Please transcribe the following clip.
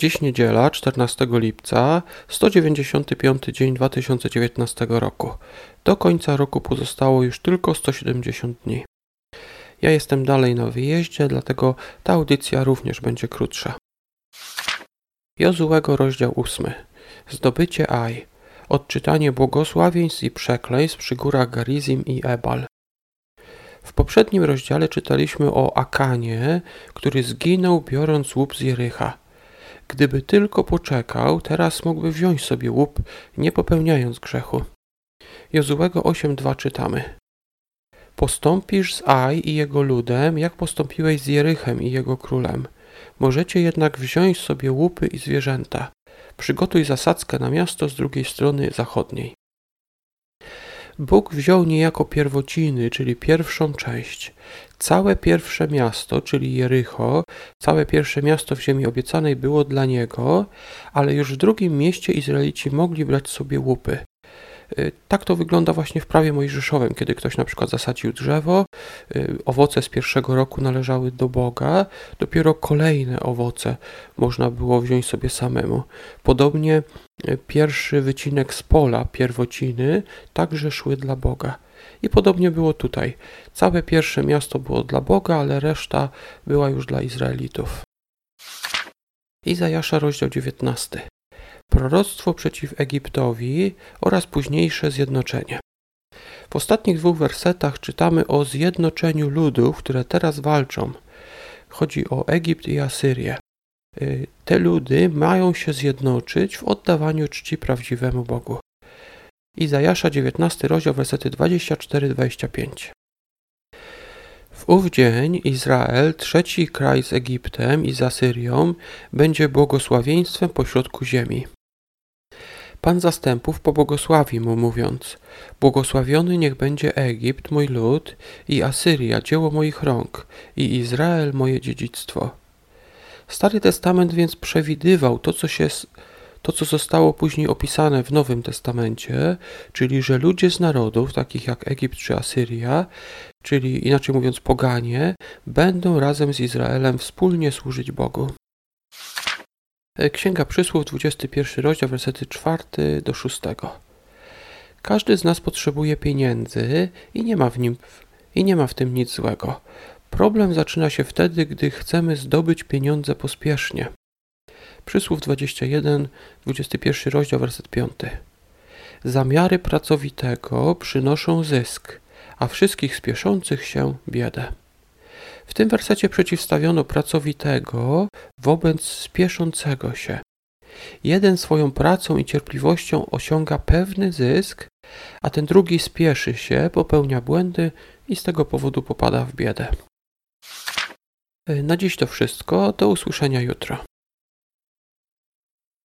Dziś niedziela, 14 lipca, 195 dzień 2019 roku. Do końca roku pozostało już tylko 170 dni. Ja jestem dalej na wyjeździe, dlatego ta audycja również będzie krótsza. Jozułego rozdział 8. Zdobycie Aj. Odczytanie błogosławieństw i przekleństw przy górach Garizim i Ebal. W poprzednim rozdziale czytaliśmy o Akanie, który zginął biorąc łup z Jericha. Gdyby tylko poczekał, teraz mógłby wziąć sobie łup, nie popełniając grzechu. Jozułego 8.2 czytamy. Postąpisz z Aj i jego ludem, jak postąpiłeś z Jerychem i jego królem. Możecie jednak wziąć sobie łupy i zwierzęta. Przygotuj zasadzkę na miasto z drugiej strony zachodniej. Bóg wziął niejako pierwociny, czyli pierwszą część. Całe pierwsze miasto, czyli Jericho, całe pierwsze miasto w ziemi obiecanej było dla niego, ale już w drugim mieście Izraelici mogli brać sobie łupy. Y, tak to wygląda właśnie w prawie mojżeszowym, kiedy ktoś na przykład zasadził drzewo, y, owoce z pierwszego roku należały do Boga, dopiero kolejne owoce można było wziąć sobie samemu. Podobnie y, pierwszy wycinek z pola, pierwociny, także szły dla Boga. I podobnie było tutaj. Całe pierwsze miasto było dla Boga, ale reszta była już dla Izraelitów. Izajasza, rozdział 19 proroctwo przeciw Egiptowi oraz późniejsze zjednoczenie. W ostatnich dwóch wersetach czytamy o zjednoczeniu ludów, które teraz walczą. Chodzi o Egipt i Asyrię. Y, te ludy mają się zjednoczyć w oddawaniu czci prawdziwemu Bogu. Izajasza 19 rozdział wersety 24-25 W ów dzień Izrael, trzeci kraj z Egiptem i z Asyrią, będzie błogosławieństwem pośrodku ziemi. Pan zastępów pobłogosławi mu, mówiąc: Błogosławiony niech będzie Egipt, mój lud, i Asyria, dzieło moich rąk, i Izrael, moje dziedzictwo. Stary Testament więc przewidywał to, co się to, co zostało później opisane w Nowym Testamencie, czyli że ludzie z narodów, takich jak Egipt czy Asyria, czyli inaczej mówiąc poganie, będą razem z Izraelem wspólnie służyć Bogu. E, Księga Przysłów, 21 rozdział, wersety 4 do 6. Każdy z nas potrzebuje pieniędzy i nie ma w nim i nie ma w tym nic złego. Problem zaczyna się wtedy, gdy chcemy zdobyć pieniądze pospiesznie. Przysłów 21, 21 rozdział, werset 5. Zamiary pracowitego przynoszą zysk, a wszystkich spieszących się biedę. W tym wersecie przeciwstawiono pracowitego wobec spieszącego się. Jeden swoją pracą i cierpliwością osiąga pewny zysk, a ten drugi spieszy się, popełnia błędy i z tego powodu popada w biedę. Na dziś to wszystko. Do usłyszenia jutro.